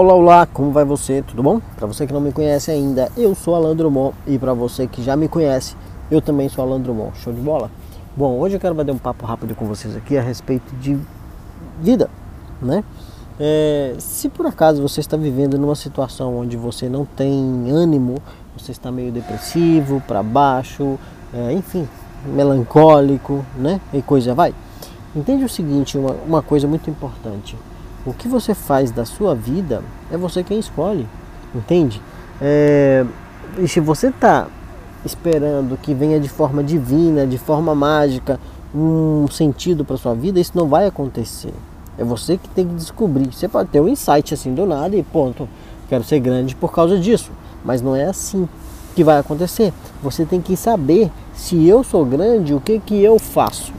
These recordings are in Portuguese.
Olá, olá, como vai você? Tudo bom? Para você que não me conhece ainda, eu sou Alan Drummond e para você que já me conhece, eu também sou Alan Drummond. Show de bola? Bom, hoje eu quero bater um papo rápido com vocês aqui a respeito de vida, né? É, se por acaso você está vivendo numa situação onde você não tem ânimo, você está meio depressivo, para baixo, é, enfim, melancólico, né? E coisa vai. Entende o seguinte, uma, uma coisa muito importante. O que você faz da sua vida é você quem escolhe, entende? É, e se você está esperando que venha de forma divina, de forma mágica, um sentido para sua vida, isso não vai acontecer. É você que tem que descobrir. Você pode ter um insight assim do nada e ponto, quero ser grande por causa disso, mas não é assim que vai acontecer. Você tem que saber se eu sou grande, o que que eu faço.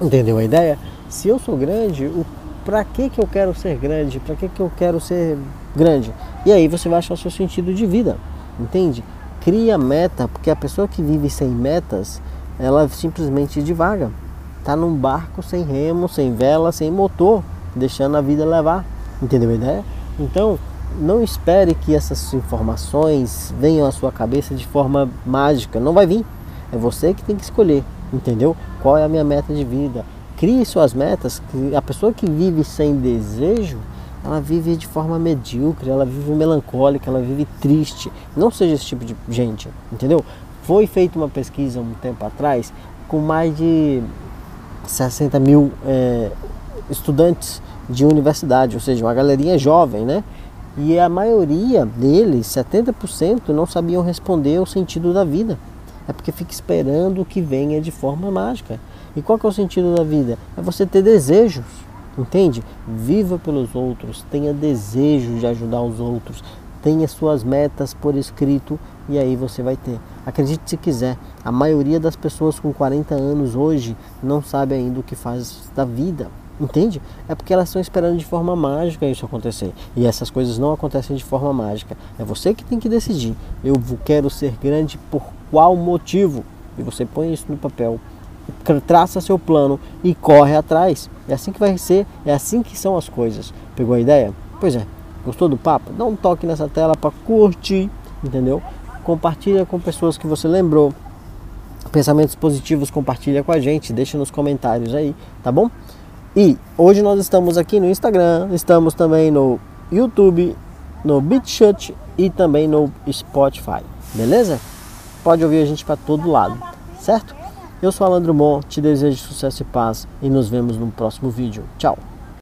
Entendeu a ideia? Se eu sou grande, o para que, que eu quero ser grande? Para que, que eu quero ser grande? E aí você vai achar o seu sentido de vida, entende? Cria meta, porque a pessoa que vive sem metas, ela simplesmente divaga. Tá num barco sem remo, sem vela, sem motor, deixando a vida levar. Entendeu a ideia? Então, não espere que essas informações venham à sua cabeça de forma mágica. Não vai vir. É você que tem que escolher, entendeu? Qual é a minha meta de vida? Crie suas metas. A pessoa que vive sem desejo, ela vive de forma medíocre, ela vive melancólica, ela vive triste. Não seja esse tipo de gente, entendeu? Foi feita uma pesquisa um tempo atrás com mais de 60 mil é, estudantes de universidade, ou seja, uma galerinha jovem, né? E a maioria deles, 70%, não sabiam responder o sentido da vida. É porque fica esperando que venha de forma mágica. E qual que é o sentido da vida? É você ter desejos, entende? Viva pelos outros, tenha desejo de ajudar os outros, tenha suas metas por escrito e aí você vai ter. Acredite se quiser, a maioria das pessoas com 40 anos hoje não sabe ainda o que faz da vida. Entende? É porque elas estão esperando de forma mágica isso acontecer. E essas coisas não acontecem de forma mágica. É você que tem que decidir. Eu quero ser grande por qual motivo? E você põe isso no papel traça seu plano e corre atrás. É assim que vai ser, é assim que são as coisas. Pegou a ideia? Pois é. Gostou do papo? Dá um toque nessa tela para curtir, entendeu? Compartilha com pessoas que você lembrou. Pensamentos positivos, compartilha com a gente, deixa nos comentários aí, tá bom? E hoje nós estamos aqui no Instagram, estamos também no YouTube, no BitChut e também no Spotify, beleza? Pode ouvir a gente para todo lado, certo? Eu sou Alan Drummond, te desejo sucesso e paz e nos vemos no próximo vídeo. Tchau!